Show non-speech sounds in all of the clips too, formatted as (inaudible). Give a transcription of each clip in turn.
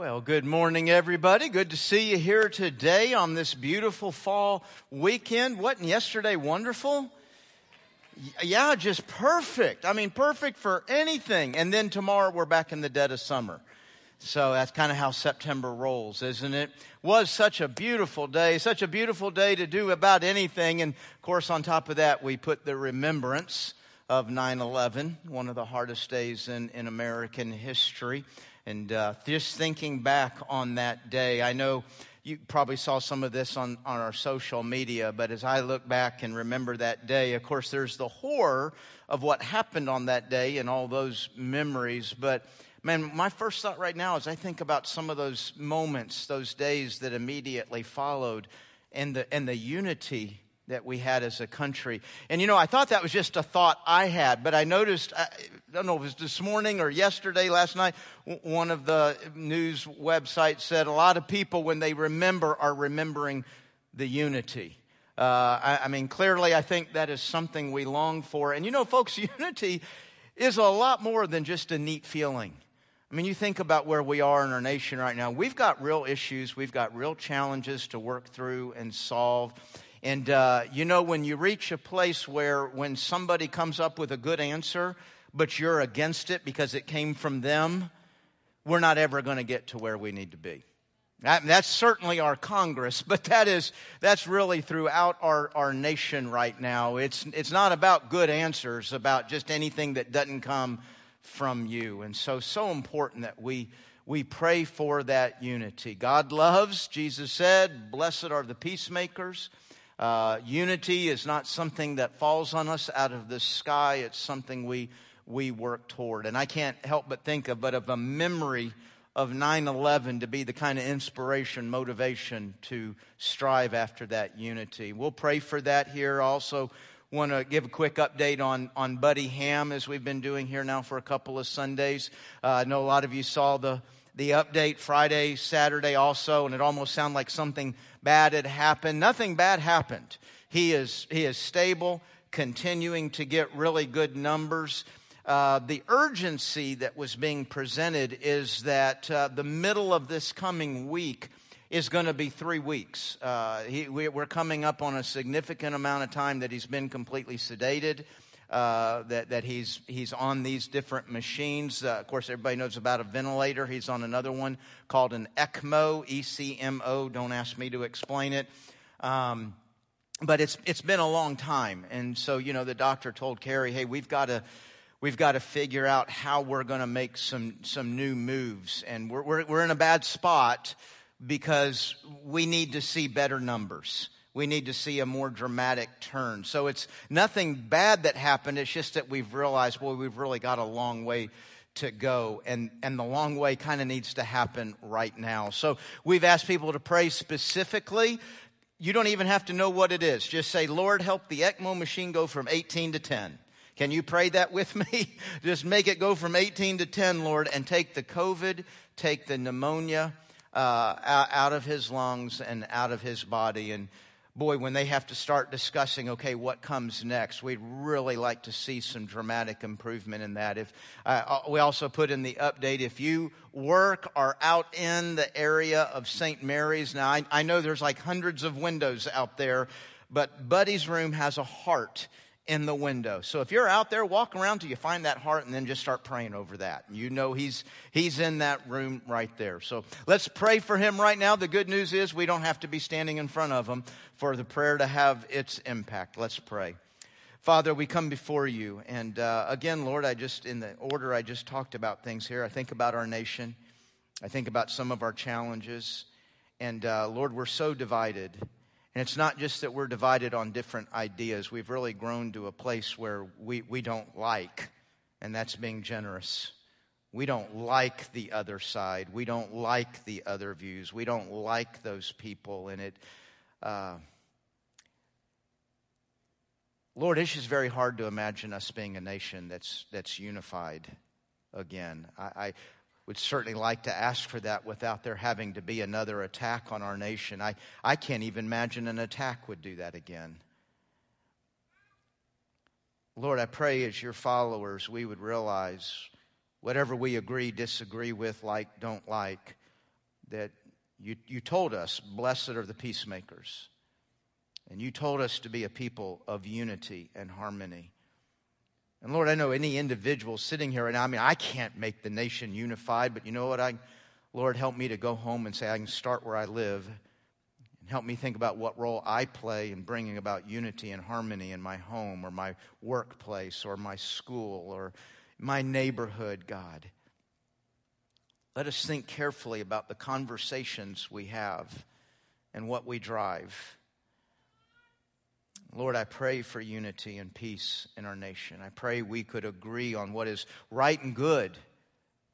Well, good morning, everybody. Good to see you here today on this beautiful fall weekend. Wasn't yesterday wonderful? Yeah, just perfect. I mean, perfect for anything. And then tomorrow we're back in the dead of summer. So that's kind of how September rolls, isn't it? Was such a beautiful day, such a beautiful day to do about anything. And of course, on top of that, we put the remembrance of 9 11, one of the hardest days in, in American history. And uh, just thinking back on that day, I know you probably saw some of this on, on our social media, but as I look back and remember that day, of course, there's the horror of what happened on that day and all those memories. But man, my first thought right now is I think about some of those moments, those days that immediately followed, and the, and the unity that we had as a country. And you know, I thought that was just a thought I had, but I noticed, I don't know if it was this morning or yesterday, last night, one of the news websites said a lot of people, when they remember, are remembering the unity. Uh, I, I mean, clearly, I think that is something we long for. And you know, folks, (laughs) unity is a lot more than just a neat feeling. I mean, you think about where we are in our nation right now. We've got real issues, we've got real challenges to work through and solve. And uh, you know, when you reach a place where when somebody comes up with a good answer, but you're against it because it came from them, we're not ever going to get to where we need to be. that's certainly our Congress, (laughs) but that is, that's really throughout our, our nation right now. It's, it's not about good answers, about just anything that doesn't come from you. And so, so important that we, we pray for that unity. God loves, Jesus said, blessed are the peacemakers. Uh, unity is not something that falls on us out of the sky. It's something we, we work toward. And I can't help but think of, but of a memory of 9-11 to be the kind of inspiration, motivation to strive after that unity. We'll pray for that here. Also want to give a quick update on, on Buddy Ham as we've been doing here now for a couple of Sundays. Uh, I know a lot of you saw the, the update Friday, Saturday also, and it almost sounded like something bad had happened. Nothing bad happened. He is, he is stable, continuing to get really good numbers. Uh, the urgency that was being presented is that uh, the middle of this coming week is going to be three weeks. Uh, he, we, are coming up on a significant amount of time that he's been completely sedated. Uh, that, that he's, he's on these different machines. Uh, of course, everybody knows about a ventilator. He's on another one called an ECMO, E C M O. Don't ask me to explain it. Um, but it's, it's been a long time. And so, you know, the doctor told Carrie, hey, we've got to, we've got to figure out how we're going to make some, some new moves. And we're, we're, we're in a bad spot because we need to see better numbers we need to see a more dramatic turn. So it's nothing bad that happened. It's just that we've realized, boy, we've really got a long way to go. And, and the long way kind of needs to happen right now. So we've asked people to pray specifically. You don't even have to know what it is. Just say, Lord, help the ECMO machine go from 18 to 10. Can you pray that with me? (laughs) Just make it go from 18 to 10, Lord, and take the COVID, take the pneumonia uh, out of his lungs and out of his body. And boy, when they have to start discussing, okay, what comes next, we'd really like to see some dramatic improvement in that. If uh, uh we also put in the update, if you work or out in the area of St. Mary's, now I, I know there's like hundreds of windows out there, but Buddy's room has a heart in the window. So if you're out there, walk around till you find that heart and then just start praying over that. You know he's he's in that room right there. So let's pray for him right now. The good news is we don't have to be standing in front of him for the prayer to have its impact. Let's pray. Father, we come before you. And uh, again, Lord, I just, in the order I just talked about things here, I think about our nation. I think about some of our challenges. And uh, Lord, we're so divided. And it's not just that we're divided on different ideas. We've really grown to a place where we, we don't like, and that's being generous. We don't like the other side. We don't like the other views. We don't like those people. And it, uh, Lord, it's just very hard to imagine us being a nation that's, that's unified again. I, I, would certainly like to ask for that without there having to be another attack on our nation. I, I can't even imagine an attack would do that again. Lord, I pray as your followers, we would realize whatever we agree, disagree with, like, don't like, that you, you told us, blessed are the peacemakers. And you told us to be a people of unity and harmony. And Lord, I know any individual sitting here right now, I mean, I can't make the nation unified, but you know what? I, Lord, help me to go home and say, I can start where I live. And help me think about what role I play in bringing about unity and harmony in my home or my workplace or my school or my neighborhood, God. Let us think carefully about the conversations we have and what we drive. Lord, I pray for unity and peace in our nation. I pray we could agree on what is right and good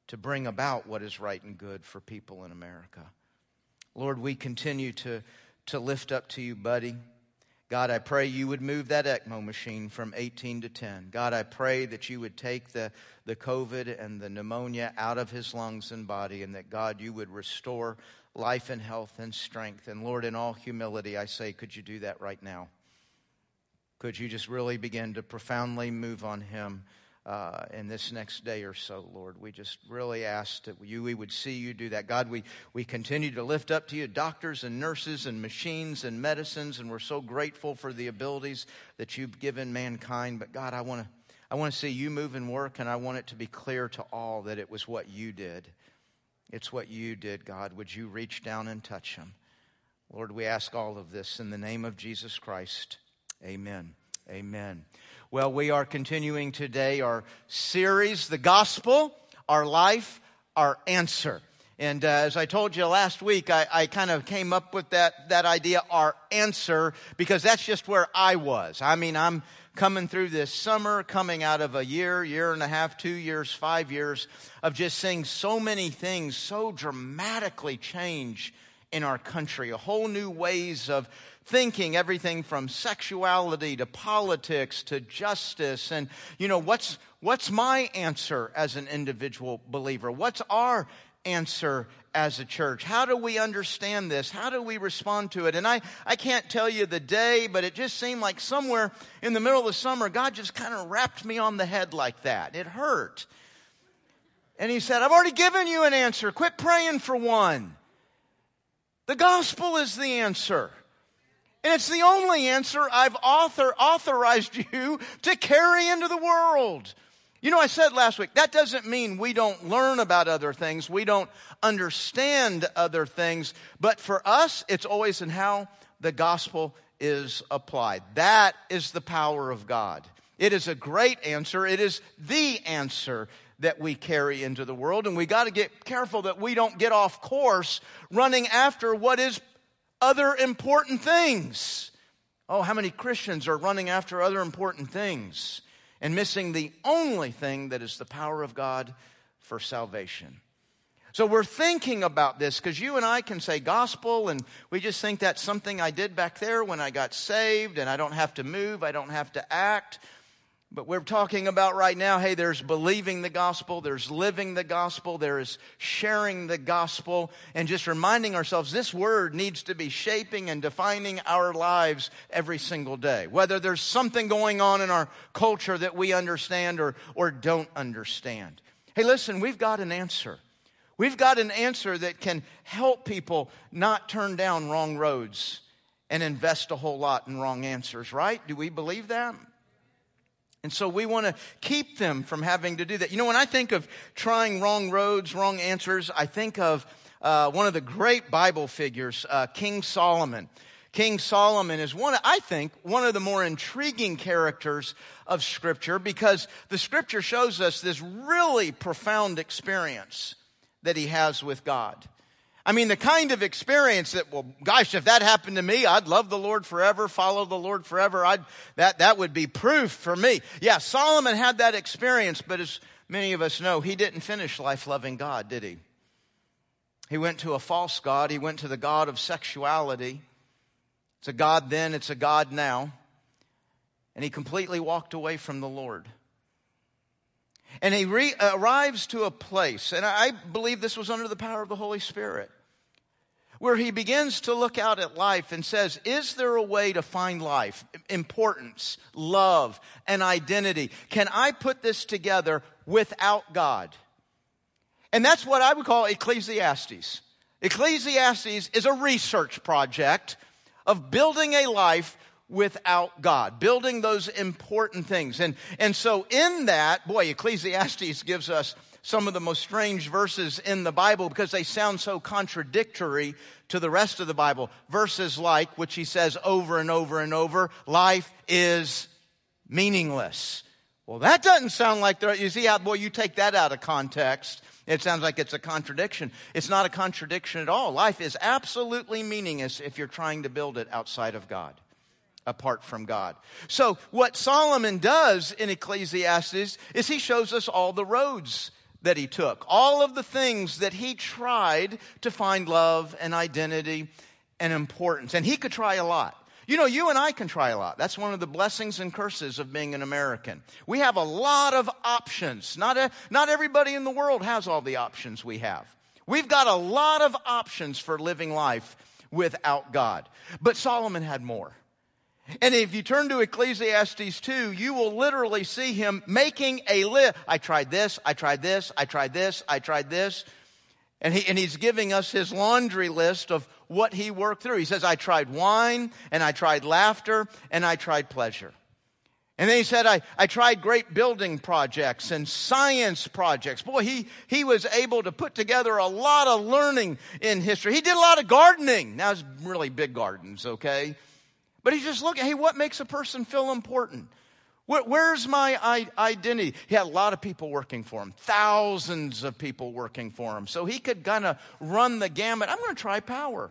to bring about what is right and good for people in America. Lord, we continue to, to lift up to you, buddy. God, I pray you would move that ECMO machine from 18 to 10. God, I pray that you would take the, the COVID and the pneumonia out of his lungs and body, and that, God, you would restore life and health and strength. And Lord, in all humility, I say, could you do that right now? Could you just really begin to profoundly move on him uh, in this next day or so, Lord? We just really ask that you, we would see you do that. God, we, we continue to lift up to you doctors and nurses and machines and medicines, and we're so grateful for the abilities that you've given mankind. But God, I want to I want to see you move and work, and I want it to be clear to all that it was what you did. It's what you did, God. Would you reach down and touch him? Lord, we ask all of this in the name of Jesus Christ. Amen. Amen. Well, we are continuing today our series, The Gospel, Our Life, Our Answer. And uh, as I told you last week, I, I, kind of came up with that, that idea, our answer, because that's just where I was. I mean, I'm coming through this summer, coming out of a year, year and a half, two years, five years of just seeing so many things so dramatically change in our country, a whole new ways of thinking, everything from sexuality to politics to justice. And, you know, what's, what's my answer as an individual believer? What's our answer as a church? How do we understand this? How do we respond to it? And I, I can't tell you the day, but it just seemed like somewhere in the middle of the summer, God just kind of rapped me on the head like that. It hurt. And He said, I've already given you an answer. Quit praying for one. The gospel is the answer. And it's the only answer I've author, authorized (laughs) you to carry into the world. You know, I said last week, that doesn't mean we don't learn about other things, we don't understand other things, but for us, it's always in how the gospel is applied. That is the power of God. It is a great answer, it is the answer that we carry into the world, and we got to get careful that we don't get off course running after what is other important things. Oh, how many Christians are running after other important things and missing the only thing that is the power of God for salvation? So we're thinking about this because you and I can say gospel and we just think that's something I did back there when I got saved and I don't have to move, I don't have to act. But we're talking about right now, hey, there's believing the gospel, there's living the gospel, there is sharing the gospel, and just reminding ourselves this word needs to be shaping and defining our lives every single day. Whether there's something going on in our culture that we understand or, or don't understand. Hey, listen, we've got an answer. We've got an answer that can help people not turn down wrong roads and invest a whole lot in wrong answers, right? Do we believe that? And so we want to keep them from having to do that. You know, when I think of trying wrong roads, wrong answers, I think of uh, one of the great Bible figures, uh, King Solomon. King Solomon is one, I think, one of the more intriguing characters of Scripture because the Scripture shows us this really profound experience that he has with God. I mean, the kind of experience that, well, gosh, if that happened to me, I'd love the Lord forever, follow the Lord forever. I'd, that, that would be proof for me. Yeah, Solomon had that experience, but as many of us know, he didn't finish life loving God, did he? He went to a false God. He went to the God of sexuality. It's a God then, it's a God now. And he completely walked away from the Lord. And he re- arrives to a place, and I believe this was under the power of the Holy Spirit, where he begins to look out at life and says, Is there a way to find life, importance, love, and identity? Can I put this together without God? And that's what I would call Ecclesiastes. Ecclesiastes is a research project of building a life without God, building those important things. And, and so in that, boy, Ecclesiastes gives us some of the most strange verses in the Bible because they sound so contradictory to the rest of the Bible. Verses like, which he says over and over and over, life is meaningless. Well, that doesn't sound like the, you see how, boy, you take that out of context. It sounds like it's a contradiction. It's not a contradiction at all. Life is absolutely meaningless if you're trying to build it outside of God, apart from God. So, what Solomon does in Ecclesiastes is he shows us all the roads that he took, all of the things that he tried to find love and identity and importance. And he could try a lot. You know, you and I can try a lot. That's one of the blessings and curses of being an American. We have a lot of options. Not, a, not everybody in the world has all the options we have. We've got a lot of options for living life without God. But Solomon had more. And if you turn to Ecclesiastes 2, you will literally see him making a list. I tried this, I tried this, I tried this, I tried this. And, he, and he's giving us his laundry list of what he worked through. He says, I tried wine, and I tried laughter, and I tried pleasure. And then he said, I, I tried great building projects and science projects. Boy, he, he was able to put together a lot of learning in history. He did a lot of gardening. Now, it's really big gardens, okay? But he's just looking, hey, what makes a person feel important? Where's my identity? He had a lot of people working for him, thousands of people working for him. So he could kind of run the gamut. I'm going to try power.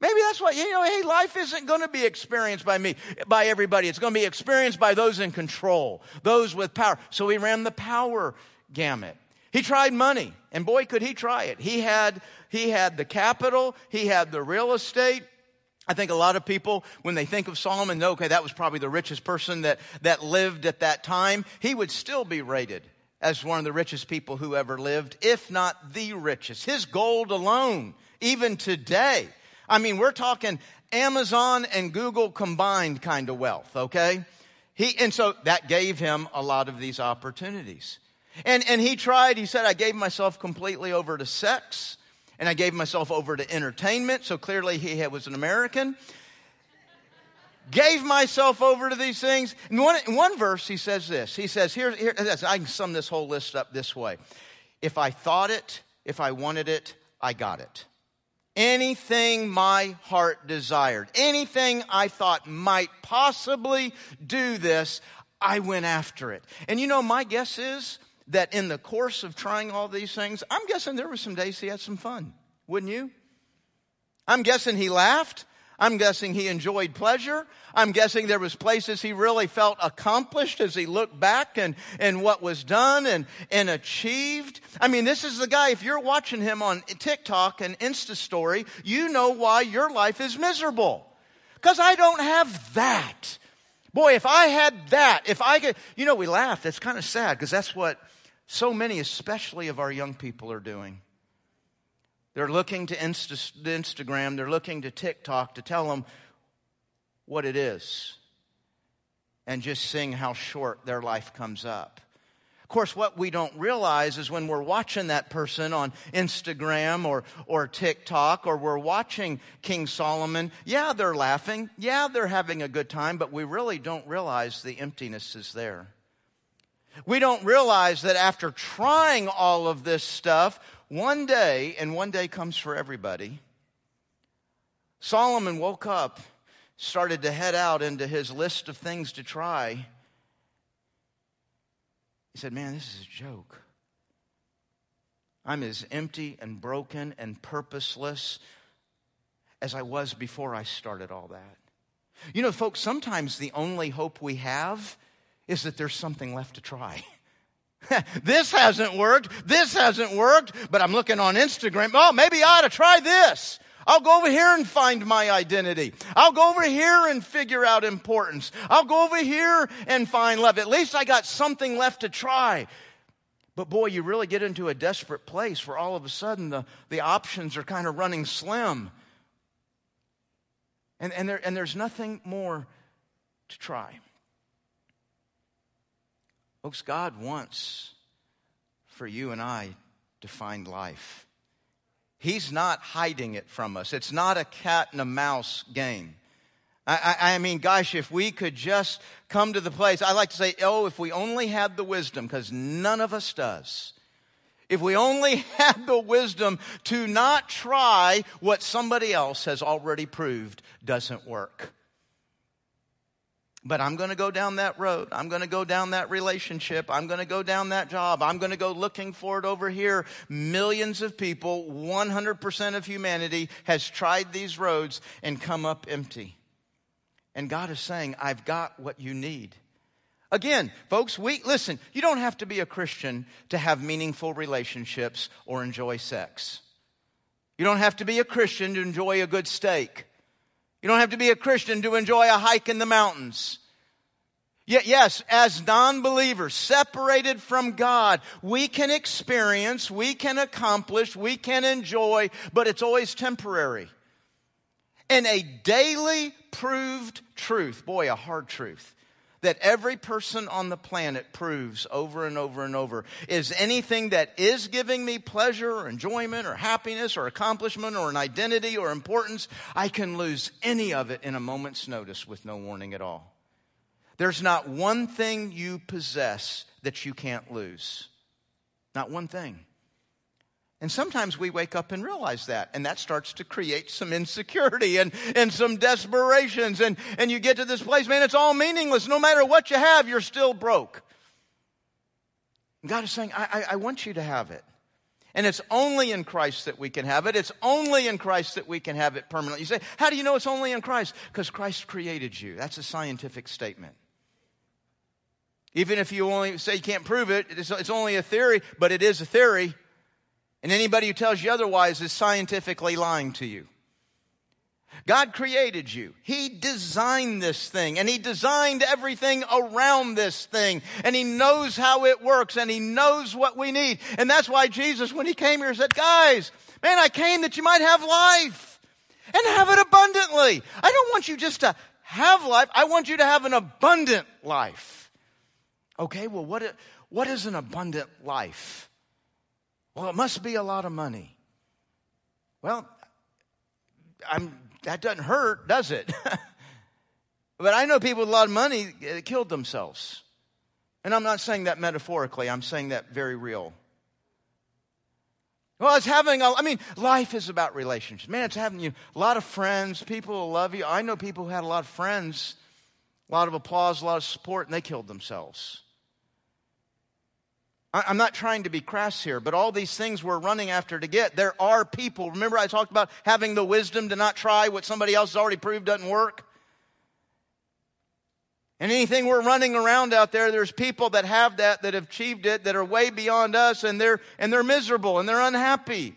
Maybe that's why, you know, hey, life isn't going to be experienced by me, by everybody. It's going to be experienced by those in control, those with power. So he ran the power gamut. He tried money, and boy, could he try it. He had, he had the capital, he had the real estate, I think a lot of people, when they think of Solomon, know, okay, that was probably the richest person that, that lived at that time. He would still be rated as one of the richest people who ever lived, if not the richest. His gold alone, even today. I mean, we're talking Amazon and Google combined kind of wealth, okay? He, and so that gave him a lot of these opportunities. And, and he tried, he said, I gave myself completely over to sex and I gave myself over to entertainment. So clearly he was an American. Gave myself over to these things. In one, in one verse, he says this. He says, here, here, I can sum this whole list up this way. If I thought it, if I wanted it, I got it. Anything my heart desired, anything I thought might possibly do this, I went after it. And you know, my guess is that in the course of trying all these things, I'm guessing there were some days he had some fun, wouldn't you? I'm guessing he laughed. I'm guessing he enjoyed pleasure. I'm guessing there was places he really felt accomplished as he looked back and, and what was done and, and achieved. I mean, this is the guy, if you're watching him on TikTok and Insta story, you know why your life is miserable. Because I don't have that. Boy, if I had that, if I could, you know, we laugh. That's kind of sad because that's what so many, especially of our young people, are doing. They're looking to Insta- Instagram, they're looking to TikTok to tell them what it is and just seeing how short their life comes up. Of course, what we don't realize is when we're watching that person on Instagram or, or TikTok or we're watching King Solomon, yeah, they're laughing. Yeah, they're having a good time, but we really don't realize the emptiness is there. We don't realize that after trying all of this stuff, one day, and one day comes for everybody, Solomon woke up, started to head out into his list of things to try. He said, Man, this is a joke. I'm as empty and broken and purposeless as I was before I started all that. You know, folks, sometimes the only hope we have is that there's something left to try. (laughs) this hasn't worked. This hasn't worked, but I'm looking on Instagram. Oh, maybe I ought to try this. I'll go over here and find my identity. I'll go over here and figure out importance. I'll go over here and find love. At least I got something left to try. But boy, you really get into a desperate place where all of a sudden the, the options are kind of running slim. And, and, there, and there's nothing more to try. Folks, God wants for you and I to find life. He's not hiding it from us. It's not a cat and a mouse game. I, I, I, mean, gosh, if we could just come to the place, I like to say, oh, if we only had the wisdom, because none of us does. If we only (laughs) had the wisdom to not try what somebody else has already proved doesn't work. But I'm going to go down that road. I'm going to go down that relationship. I'm going to go down that job. I'm going to go looking for it over here. Millions of people, 100% of humanity has tried these roads and come up empty. And God is saying, I've got what you need. Again, folks, we, listen, you don't have to be a Christian to have meaningful relationships or enjoy sex. You don't have to be a Christian to enjoy a good steak. You don't have to be a Christian to enjoy a hike in the mountains. Yet, yes, as non believers, separated from God, we can experience, we can accomplish, we can enjoy, but it's always temporary. And a daily proved truth, boy, a hard truth, that every person on the planet proves over and over and over is anything that is giving me pleasure or enjoyment or happiness or accomplishment or an identity or importance, I can lose any of it in a moment's notice with no warning at all. There's not one thing you possess that you can't lose. Not one thing. And sometimes we wake up and realize that, and that starts to create some insecurity and, and some desperations. And, and you get to this place, man, it's all meaningless. No matter what you have, you're still broke. And God is saying, I, I, I want you to have it. And it's only in Christ that we can have it. It's only in Christ that we can have it permanently. You say, how do you know it's only in Christ? Because Christ created you. That's a scientific statement. Even if you only say you can't prove it, it's, it's only a theory, but it is a theory. And anybody who tells you otherwise is scientifically lying to you. God created you. He designed this thing and He designed everything around this thing and He knows how it works and He knows what we need. And that's why Jesus, when He came here, said, guys, man, I came that you might have life and have it abundantly. I don't want you just to have life. I want you to have an abundant life. Okay, well, what, what is an abundant life? Well, it must be a lot of money. Well, I'm, that doesn't hurt, does it? (laughs) but I know people with a lot of money eh, that killed themselves. And I'm not saying that metaphorically, I'm saying that very real. Well, it's having, a, I mean, life is about relationships. Man, it's having you a lot of friends, people who love you. I know people who had a lot of friends, a lot of applause, a lot of support, and they killed themselves. I'm not trying to be crass here, but all these things we're running after to get, there are people. Remember, I talked about having the wisdom to not try what somebody else has already proved doesn't work? And anything we're running around out there, there's people that have that, that have achieved it, that are way beyond us, and they're, and they're miserable and they're unhappy.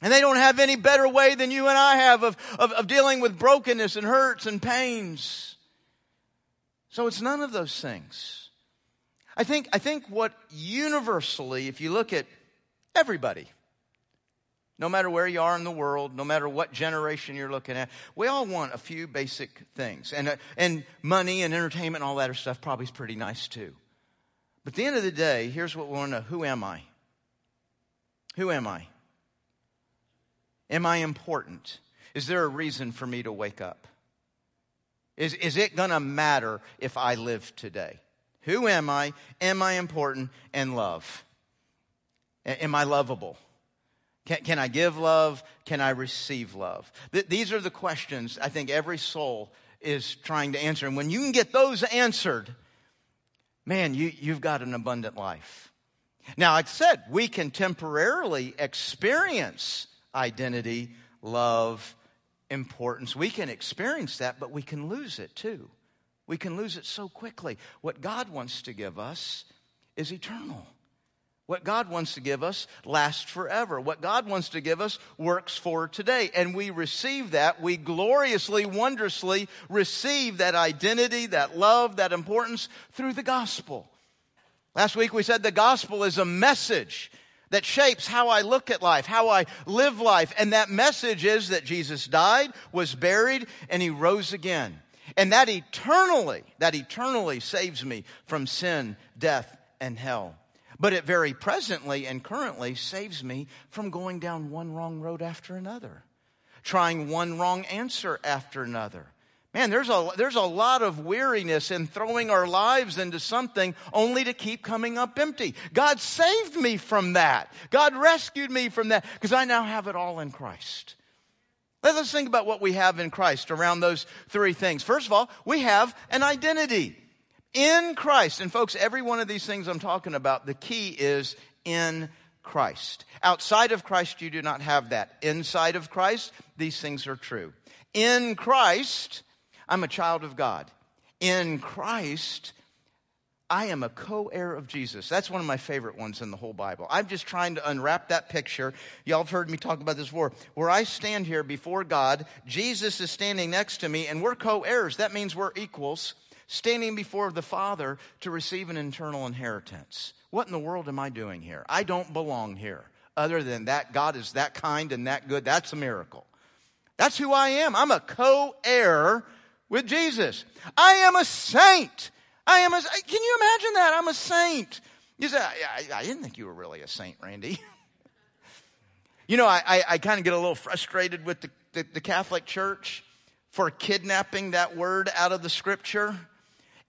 And they don't have any better way than you and I have of, of, of dealing with brokenness and hurts and pains. So it's none of those things. I think, I think what universally, if you look at everybody, no matter where you are in the world, no matter what generation you're looking at, we all want a few basic things. And, uh, and money and entertainment and all that other stuff probably is pretty nice too. But at the end of the day, here's what we want to know Who am I? Who am I? Am I important? Is there a reason for me to wake up? Is, is it going to matter if I live today? Who am I? Am I important? And love. Am I lovable? Can, can I give love? Can I receive love? Th- these are the questions I think every soul is trying to answer. And when you can get those answered, man, you, you've got an abundant life. Now, I said, we can temporarily experience identity, love, importance. We can experience that, but we can lose it too. We can lose it so quickly. What God wants to give us is eternal. What God wants to give us lasts forever. What God wants to give us works for today. And we receive that. We gloriously, wondrously receive that identity, that love, that importance through the gospel. Last week we said the gospel is a message that shapes how I look at life, how I live life. And that message is that Jesus died, was buried, and he rose again. And that eternally, that eternally saves me from sin, death, and hell. but it very presently and currently saves me from going down one wrong road after another, trying one wrong answer after another. Man, there's a, there's a lot of weariness in throwing our lives into something only to keep coming up empty. God saved me from that. God rescued me from that because I now have it all in Christ. Let's think about what we have in Christ around those three things. First of all, we have an identity in Christ. And folks, every one of these things I'm talking about, the key is in Christ. Outside of Christ, you do not have that. Inside of Christ, these things are true. In Christ, I'm a child of God. In Christ, I am a co heir of Jesus. That's one of my favorite ones in the whole Bible. I'm just trying to unwrap that picture. Y'all have heard me talk about this before. Where I stand here before God, Jesus is standing next to me, and we're co heirs. That means we're equals standing before the Father to receive an eternal inheritance. What in the world am I doing here? I don't belong here. Other than that, God is that kind and that good. That's a miracle. That's who I am. I'm a co heir with Jesus. I am a saint. I am a, can you imagine that? I'm a saint. You say, I, I didn't think you were really a saint, Randy. (laughs) you know, I, I, I kind of get a little frustrated with the, the, the Catholic Church for kidnapping that word out of the scripture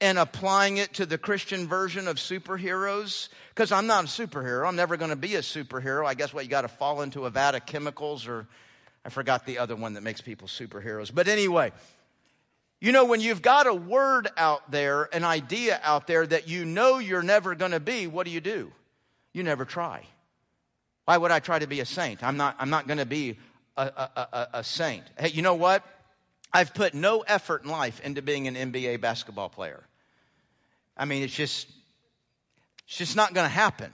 and applying it to the Christian version of superheroes. Because I'm not a superhero. I'm never going to be a superhero. I guess what you got to fall into a vat of chemicals, or I forgot the other one that makes people superheroes. But anyway, you know, when you've got a word out there, an idea out there that you know you're never going to be, what do you do? You never try. Why would I try to be a saint? I'm not, I'm not going to be a, a, a, a saint. Hey, you know what? I've put no effort in life into being an NBA basketball player. I mean, it's just, it's just not going to happen.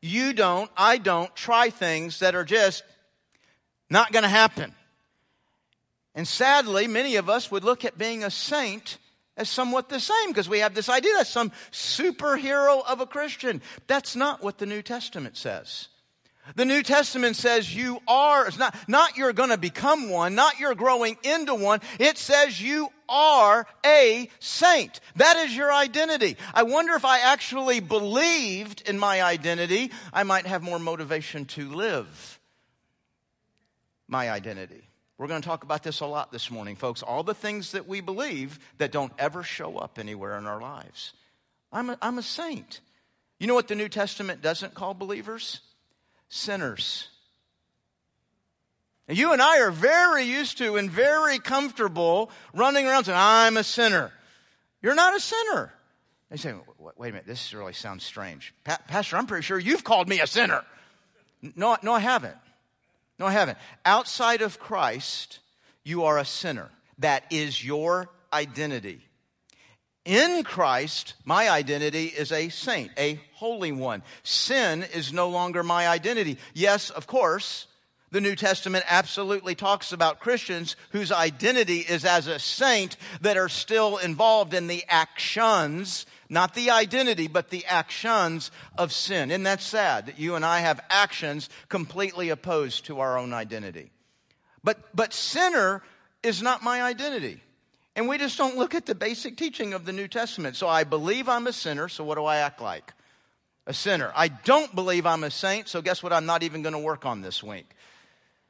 You don't, I don't try things that are just not going to happen. And sadly, many of us would look at being a saint as somewhat the same because we have this idea that some superhero of a Christian. That's not what the New Testament says. The New Testament says you are, it's not, not you're going to become one, not you're growing into one. It says you are a saint. That is your identity. I wonder if I actually believed in my identity, I might have more motivation to live my identity. We're going to talk about this a lot this morning, folks. All the things that we believe that don't ever show up anywhere in our lives. I'm a, I'm a saint. You know what the New Testament doesn't call believers? sinners. you and I are very used to and very comfortable running around saying, I'm a sinner. You're not a sinner. They say, wait a minute, this really sounds strange. Pa- Pastor, I'm pretty sure you've called me a sinner. No, no, I haven't. No, I haven't. Outside of Christ, you are a sinner. That is your identity. In Christ, my identity is a saint, a holy one. Sin is no longer my identity. Yes, of course, the New Testament absolutely talks about Christians whose identity is as a saint that are still involved in the actions, not the identity, but the actions of sin. Isn't that sad that you and I have actions completely opposed to our own identity? But, but sinner is not my identity. And we just don't look at the basic teaching of the New Testament. So I believe I'm a sinner, so what do I act like? A sinner. I don't believe I'm a saint, so guess what? I'm not even going to work on this week.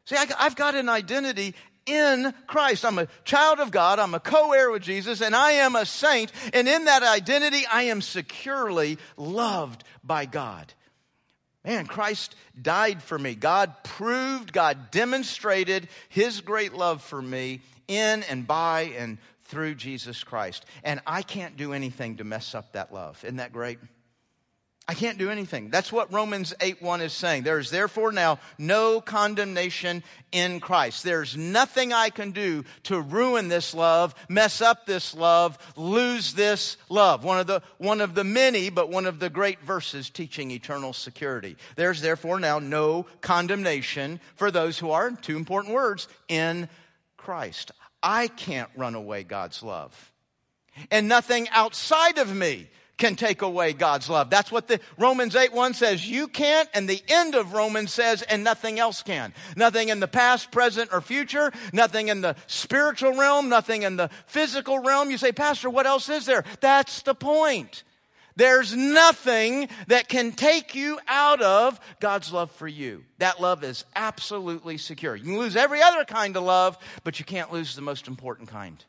See, I, have got an identity in Christ. I'm a child of God. I'm a co-heir with Jesus and I am a saint. And in that identity, I am securely loved by God. Man, Christ died for me. God proved, God demonstrated his great love for me in and by and through Jesus Christ. And I can't do anything to mess up that love. Isn't that great? I can't do anything. That's what Romans 8 1 is saying. There is therefore now no condemnation in Christ. There's nothing I can do to ruin this love, mess up this love, lose this love. One of the, one of the many, but one of the great verses teaching eternal security. There's therefore now no condemnation for those who are, two important words, in Christ. I can't run away God's love. And nothing outside of me can take away God's love. That's what the Romans 8 1 says. You can't, and the end of Romans says, and nothing else can. Nothing in the past, present, or future, nothing in the spiritual realm, nothing in the physical realm. You say, Pastor, what else is there? That's the point. There's nothing that can take you out of God's love for you. That love is absolutely secure. You can lose every other kind of love, but you can't lose the most important kind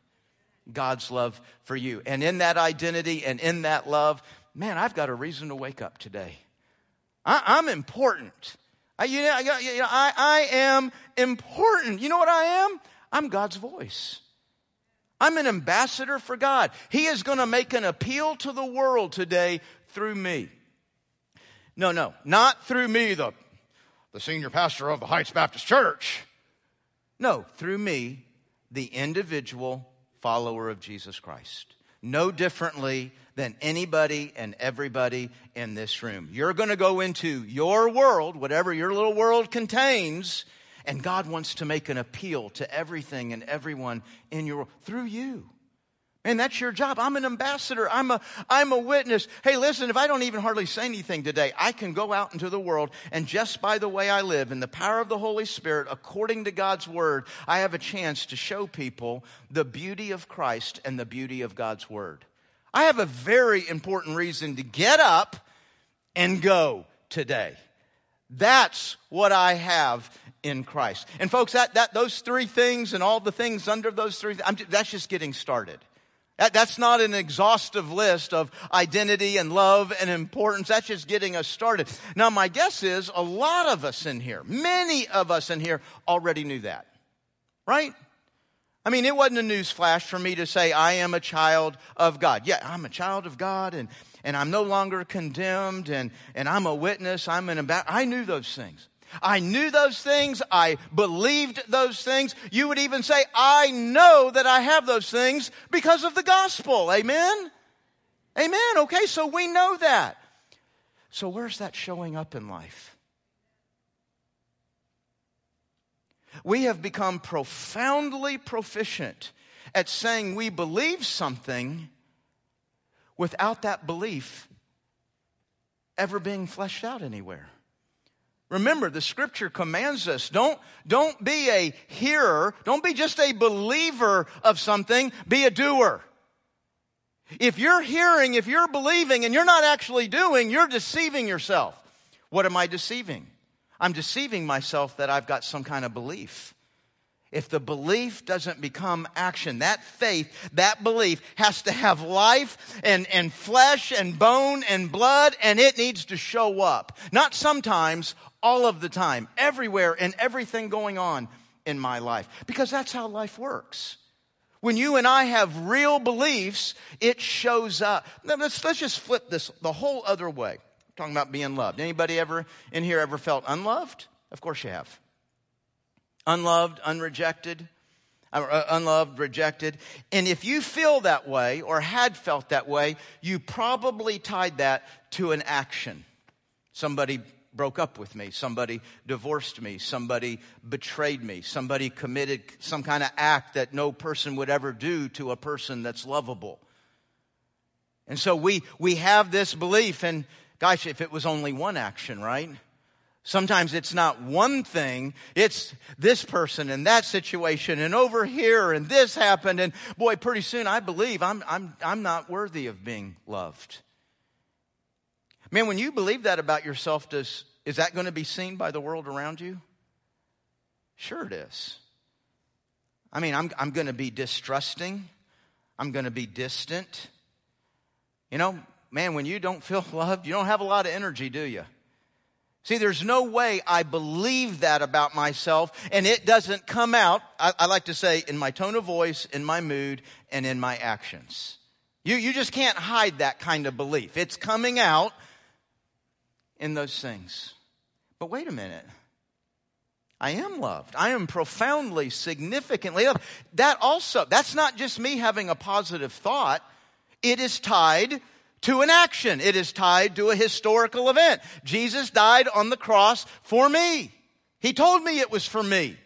God's love for you. And in that identity and in that love, man, I've got a reason to wake up today. I, am important. I, you know, I, I am important. You know what I am? I'm God's voice. I'm an ambassador for God. He is going to make an appeal to the world today through me. No, no, not through me, the, the senior pastor of the Heights Baptist Church. No, through me, the individual follower of Jesus Christ. No differently than anybody and everybody in this room. You're going to go into your world, whatever your little world contains, and God wants to make an appeal to everything and everyone in your through you. And that's your job. I'm an ambassador. I'm a, I'm a witness. Hey, listen, if I don't even hardly say anything today, I can go out into the world and just by the way I live in the power of the Holy Spirit, according to God's word, I have a chance to show people the beauty of Christ and the beauty of God's word. I have a very important reason to get up and go today. That's what I have in Christ. And folks, that, that, those three things and all the things under those three, just, that's just getting started. That, that's not an exhaustive list of identity and love and importance. That's just getting us started. Now, my guess is a lot of us in here, many of us in here already knew that. Right? I mean, it wasn't a news flash for me to say, I am a child of God. Yeah, I'm a child of God and, and I'm no longer condemned and, and I'm a witness. I'm an ambassador. I knew those things. I knew those things. I believed those things. You would even say, I know that I have those things because of the gospel. Amen? Amen. Okay, so we know that. So where's that showing up in life? We have become profoundly proficient at saying we believe something without that belief ever being fleshed out anywhere. Remember, the scripture commands us don't, don't be a hearer, don't be just a believer of something, be a doer. If you're hearing, if you're believing, and you're not actually doing, you're deceiving yourself. What am I deceiving? I'm deceiving myself that I've got some kind of belief. If the belief doesn't become action, that faith, that belief has to have life and, and flesh and bone and blood, and it needs to show up. Not sometimes, all of the time, everywhere, and everything going on in my life. Because that's how life works. When you and I have real beliefs, it shows up. Now let's, let's just flip this the whole other way. I'm talking about being loved. Anybody ever in here ever felt unloved? Of course you have. Unloved, unrejected, uh, unloved, rejected. And if you feel that way or had felt that way, you probably tied that to an action. Somebody broke up with me, somebody divorced me, somebody betrayed me, somebody committed some kind of act that no person would ever do to a person that's lovable. And so we, we have this belief, and gosh, if it was only one action, right? Sometimes it's not one thing, it's this person and that situation and over here and this happened and boy, pretty soon I believe I'm, I'm, I'm not worthy of being loved. Man, when you believe that about yourself, does, is that going to be seen by the world around you? Sure, it is. I mean, I'm, I'm going to be distrusting. I'm going to be distant. You know, man, when you don't feel (laughs) loved, you don't have a lot of energy, do you? See, there's no way I believe that about myself and it doesn't come out, I, I, like to say, in my tone of voice, in my mood, and in my actions. You, you just can't hide that kind of belief. It's coming out in those things. But wait a minute. I am loved. I am profoundly, significantly loved. That also, that's not just me having a positive thought. It is tied to an action. It is tied to a historical event. Jesus died on the cross for me. He told me it was for me.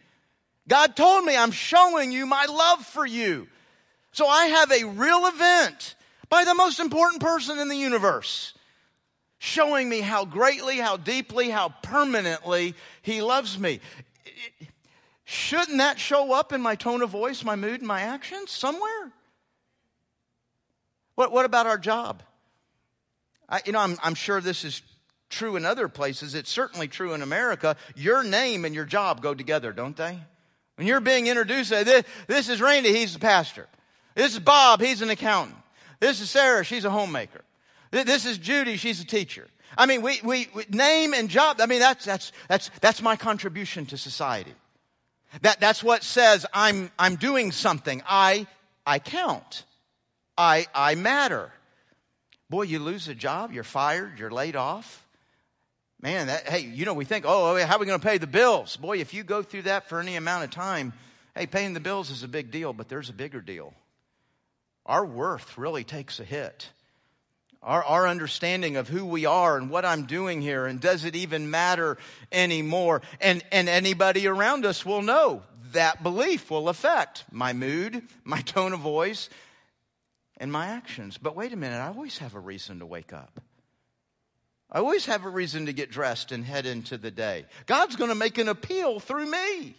God told me I'm showing you my love for you. So I have a real event by the most important person in the universe showing me how greatly, how deeply, how permanently He loves me. Shouldn't that show up in my tone of voice, my mood, and my actions somewhere? What, what about our job? I, you know, I'm, I'm sure this is true in other places. It's certainly true in America. Your name and your job go together, don't they? When you're being introduced, this, this is Randy, he's the pastor. This is Bob, he's an accountant. This is Sarah, she's a homemaker. This is Judy, she's a teacher. I mean, we, we, we, name and job. I mean, that's, that's, that's, that's my contribution to society. That, that's what says I'm, I'm doing something. I, I count. I, I matter. Boy, you lose a job, you're fired, you're laid off. Man, that, hey, you know, we think, oh, oh how are we going to pay the bills? Boy, if you go through that for any amount of time, hey, paying the bills is a big deal, but there's a bigger deal. Our worth really takes a hit our, our understanding of who we are and what I'm doing here, and does it even matter anymore? And, and anybody around us will know that belief will affect my mood, my tone of voice, and my actions. But wait a minute, I always have a reason to wake up. I always have a reason to get dressed and head into the day. God's going to make an appeal through me.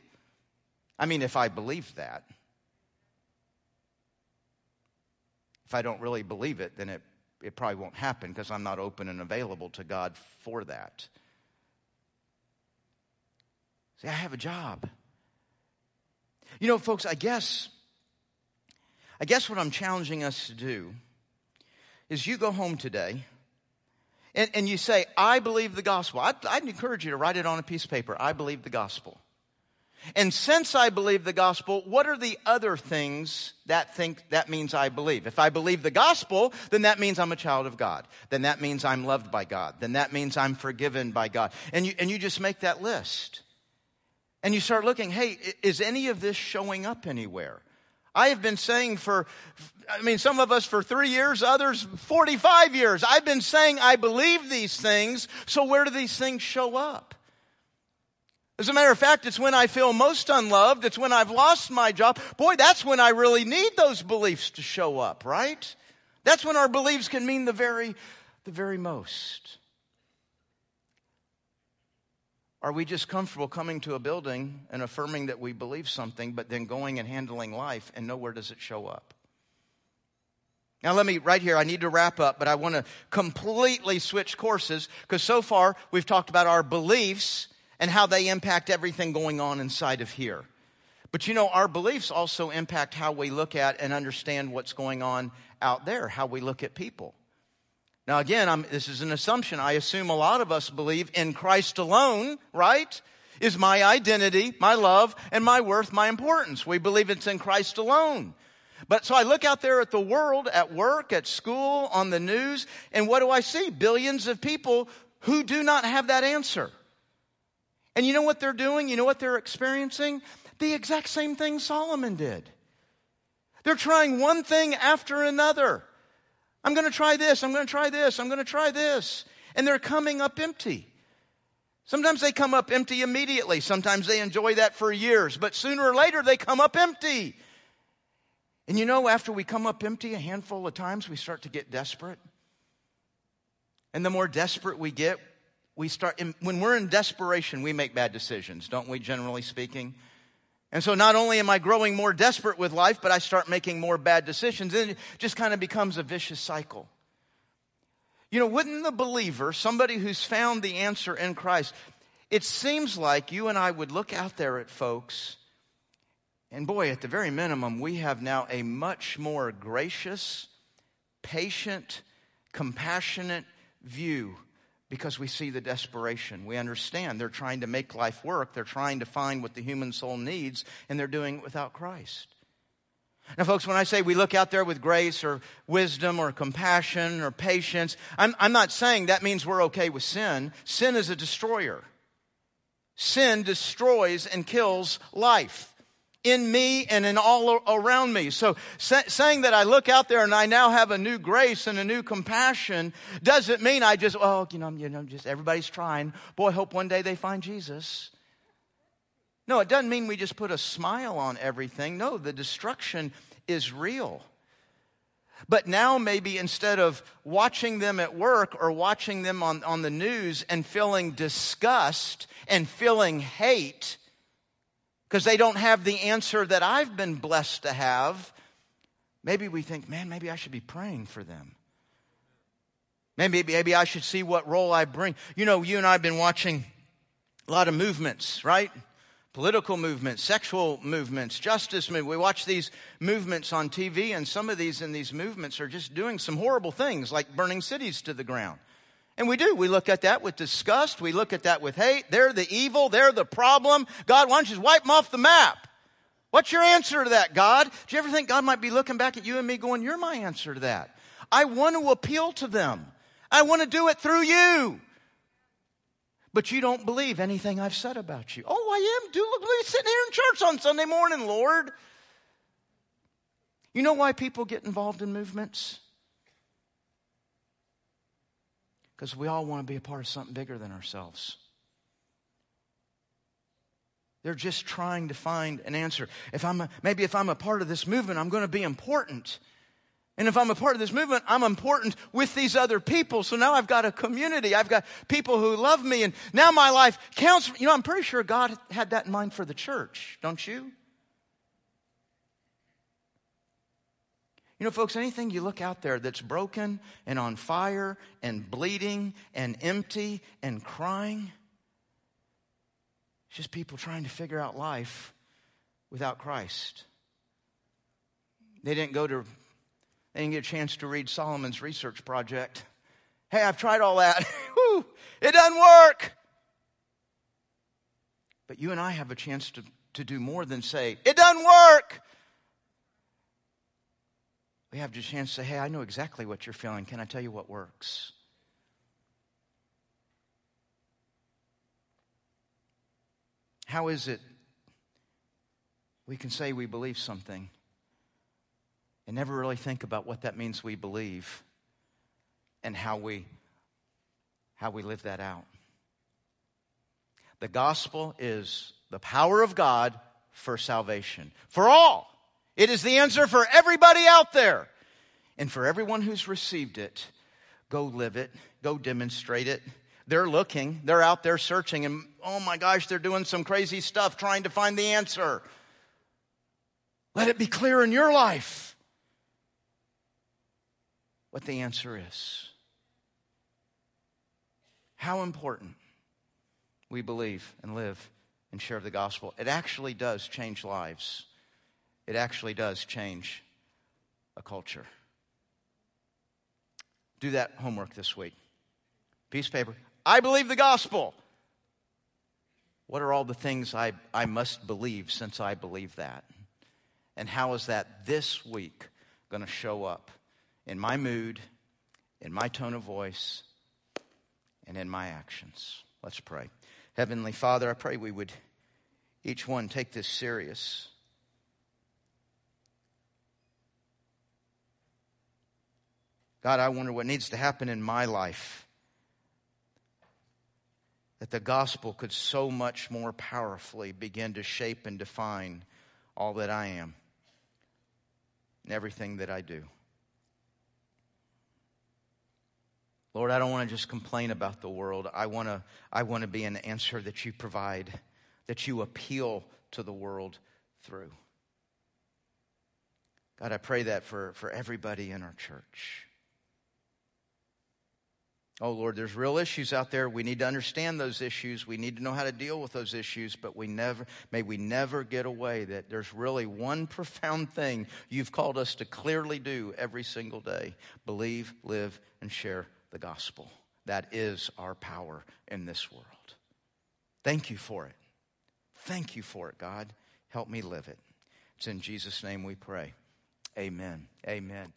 I mean, if I believe that. If I don't really believe it, then it it probably won't happen because I'm not open and available to God for that. See, I have a job. You know, folks, I guess, I guess what I'm challenging us to do is you go home today and, and you say, I believe the gospel. I'd, I'd encourage you to write it on a piece of paper. I believe the gospel. And since I believe the gospel, what are the other things that think that means I believe? If I believe the gospel, then that means I'm a child of God. Then that means I'm loved by God. Then that means I'm forgiven by God. And you, and you just make that list. And you start looking, hey, is any of this showing up anywhere? I have been saying for, I mean, some of us for three years, others 45 years. I've been saying I believe these things, so where do these things show up? As a matter of fact, it's when I feel most unloved. It's when I've lost my job. Boy, that's when I really need those beliefs to show up, right? That's when our beliefs can mean the very, the very most. Are we just comfortable coming to a building and affirming that we believe something, but then going and handling life and nowhere does it show up? Now, let me, right here, I need to wrap up, but I want to completely switch courses because so far we've talked about our beliefs and how they impact everything going on inside of here. But you know, our beliefs also impact how we look at and understand what's going on out there, how we look at people. Now, again, I'm, this is an assumption. I assume a lot of us believe in Christ alone, right? Is my identity, my love, and my worth, my importance. We believe it's in Christ alone. But so I look out there at the world, at work, at school, on the news, and what do I see? Billions of people who do not have that answer. And you know what they're doing? You know what they're experiencing? The exact same thing Solomon did. They're trying one thing after another. I'm going to try this, I'm going to try this, I'm going to try this. And they're coming up empty. Sometimes they come up empty immediately. Sometimes they enjoy that for years. But sooner or later, they come up empty. And you know, after we come up empty a handful of times, we start to get desperate. And the more desperate we get, we start, when we're in desperation, we make bad decisions, don't we, generally speaking? And so not only am I growing more desperate with life, but I start making more bad decisions. And it just kind of becomes a vicious cycle. You know, wouldn't the believer, somebody who's found the answer in Christ, it seems like you and I would look out there at folks, and boy, at the very minimum, we have now a much more gracious, patient, compassionate view because we see the desperation. We understand they're trying to make life work, they're trying to find what the human soul needs, and they're doing it without Christ. Now, folks, when I say we look out there with grace or wisdom or compassion or patience, I'm, I'm not saying that means we're okay with sin. Sin is a destroyer. Sin destroys and kills life in me and in all around me. So saying that I look out there and I now have a new grace and a new compassion doesn't mean I just, oh, you know, you know, just everybody's trying. Boy, hope one day they find Jesus. No, it doesn't mean we just put a smile on everything. No, the destruction is real. But now, maybe instead of watching them at work or watching them on, on the news and feeling disgust and feeling hate, because they don't have the answer that I've been blessed to have, maybe we think, man, maybe I should be praying for them. Maybe, maybe I should see what role I bring. You know, you and I have been watching a lot of movements, right? Political movements, sexual movements, justice movements. We watch these movements on TV, and some of these in these movements are just doing some horrible things, like burning cities to the ground. And we do. We look at that with disgust. We look at that with hate. They're the evil. They're the problem. God, why don't you just wipe them off the map? What's your answer to that, God? Do you ever think God might be looking back at you and me going, You're my answer to that? I want to appeal to them. I want to do it through you. But you don't believe anything I've said about you. Oh, I am. Do look me sitting here in church on Sunday morning, Lord. You know why people get involved in movements? Because we all want to be a part of something bigger than ourselves. They're just trying to find an answer. If I'm a, maybe if I'm a part of this movement, I'm going to be important. And if I'm a part of this movement, I'm important with these other people. So now I've got a community. I've got people who love me. And now my life counts. You know, I'm pretty sure God had that in mind for the church, don't you? You know, folks, anything you look out there that's broken and on fire and bleeding and empty and crying, it's just people trying to figure out life without Christ. They didn't go to, they didn't get a chance to read Solomon's research project. Hey, I've tried all that. (laughs) it doesn't work. But you and I have a chance to, to do more than say, it doesn't work. We have the chance to say, hey, I know exactly what you're feeling. Can I tell you what works? How is it we can say we believe something and never really think about what that means we believe and how we how we live that out? The gospel is the power of God for salvation for all. It is the answer for everybody out there. And for everyone who's received it, go live it, go demonstrate it, they're looking, they're out there searching, and oh my gosh, they're doing some crazy stuff trying to find the answer. Let it be clear in your life what the answer is. How important we believe and live and share the gospel. It actually does change lives, it actually does change a culture. Do that homework this week. Piece of paper. I believe the gospel. What are all the things I, I must believe since I believe that? And how is that this week going to show up in my mood, in my tone of voice, and in my actions? Let's pray. Heavenly Father, I pray we would each one take this serious. God, I wonder what needs to happen in my life that the gospel could so much more powerfully begin to shape and define all that I am and everything that I do. Lord, I don't want to just complain about the world. I want to, I want to be an answer that you provide, that you appeal to the world through. God, I pray that for, for everybody in our church. Oh Lord, there's real issues out there. We need to understand those issues. We need to know how to deal with those issues, but we never may we never get away that there's really one profound thing you've called us to clearly do every single day. Believe, live and share the gospel. That is our power in this world. Thank you for it. Thank you for it, God. Help me live it. It's in Jesus' name we pray. Amen. Amen.